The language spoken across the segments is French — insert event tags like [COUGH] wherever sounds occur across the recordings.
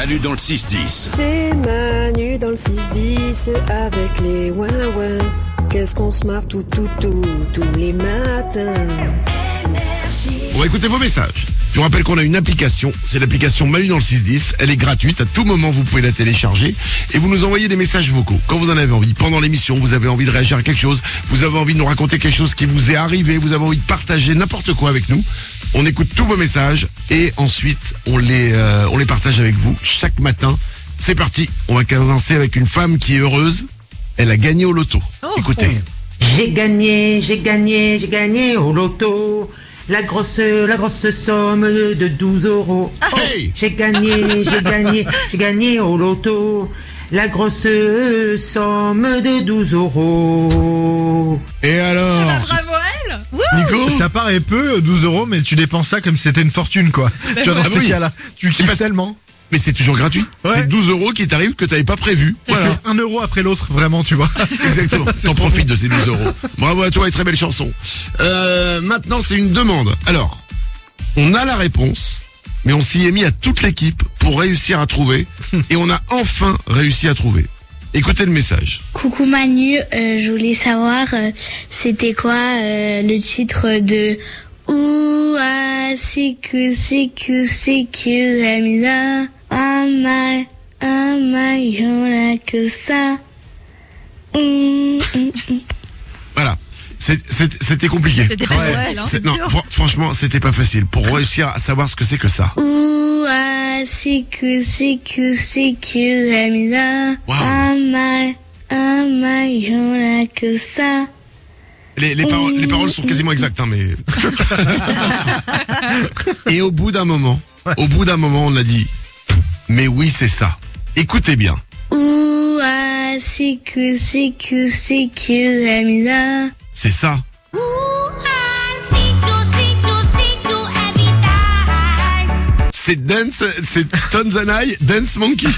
Manu dans le 6-10. C'est Manu dans le 6-10 avec les ouin-ouin. Qu'est-ce qu'on se marre tout, tout, tout, tous les matins. On va écouter vos messages. Je vous rappelle qu'on a une application, c'est l'application Manu dans le 610. Elle est gratuite, à tout moment vous pouvez la télécharger et vous nous envoyez des messages vocaux. Quand vous en avez envie, pendant l'émission, vous avez envie de réagir à quelque chose, vous avez envie de nous raconter quelque chose qui vous est arrivé, vous avez envie de partager n'importe quoi avec nous. On écoute tous vos messages et ensuite on les, euh, on les partage avec vous chaque matin. C'est parti, on va commencer avec une femme qui est heureuse. Elle a gagné au loto. Écoutez. J'ai gagné, j'ai gagné, j'ai gagné au loto. La grosse, la grosse somme de 12 euros. Oh, Hey j'ai gagné, j'ai gagné, j'ai gagné au loto. La grosse somme de 12 euros. Et alors Nico Ça paraît peu, 12 euros, mais tu dépenses ça comme si c'était une fortune, quoi. [LAUGHS] tu vois, dans Ah ces oui. cas-là, tu kiffes pas- tellement. Mais c'est toujours gratuit. Ouais. C'est 12 euros qui t'arrivent que t'avais pas prévu. Voilà. C'est un euro après l'autre, vraiment, tu vois. [LAUGHS] Exactement. [LAUGHS] T'en profites de tes 12 euros. Bravo à toi et très belle chanson. Euh, maintenant, c'est une demande. Alors, on a la réponse, mais on s'y est mis à toute l'équipe pour réussir à trouver, et on a enfin réussi à trouver. Écoutez le message. Coucou Manu, euh, je voulais savoir euh, c'était quoi euh, le titre de Ouah siku siku siku Ramina Ama Ama y'en a que ça. Voilà. C'est- c'est- C'était compliqué. C'était pas facile, hein. C'est- Non, fran- franchement, c'était pas facile. Pour réussir à savoir ce que c'est que ça. Siku siku siku Ramina Wow. Ama Ama y'en a que ça Les, les, paroles, les paroles sont quasiment exactes, hein, mais. [LAUGHS] Et au bout d'un moment, au bout d'un moment, on a dit, mais oui, c'est ça. Écoutez bien. Ouah, siku, siku, siku, Ramina. C'est ça. C'est Dance, c'est Tanzanai, Dance Monkey.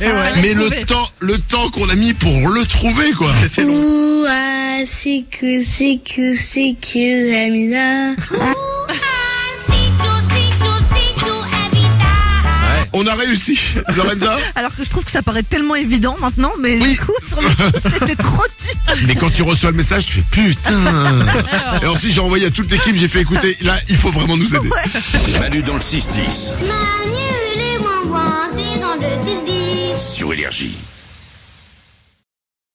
[LAUGHS] Mais le trouvé. temps, le temps qu'on a mis pour le trouver, quoi. C'est long. Ouah, siku, Ramina. [LAUGHS] On a réussi. Lorenza? [LAUGHS] Alors que je trouve que ça paraît tellement évident maintenant, mais Oui. du coup, sur le coup, c'était trop dur. Mais quand tu reçois le message, tu fais putain. Et ensuite, j'ai envoyé à toute l'équipe, j'ai fait écouter, là, il faut vraiment nous aider. Manu dans le 6-10. Manu les ouin c'est dans le 6-10. Sur Énergie.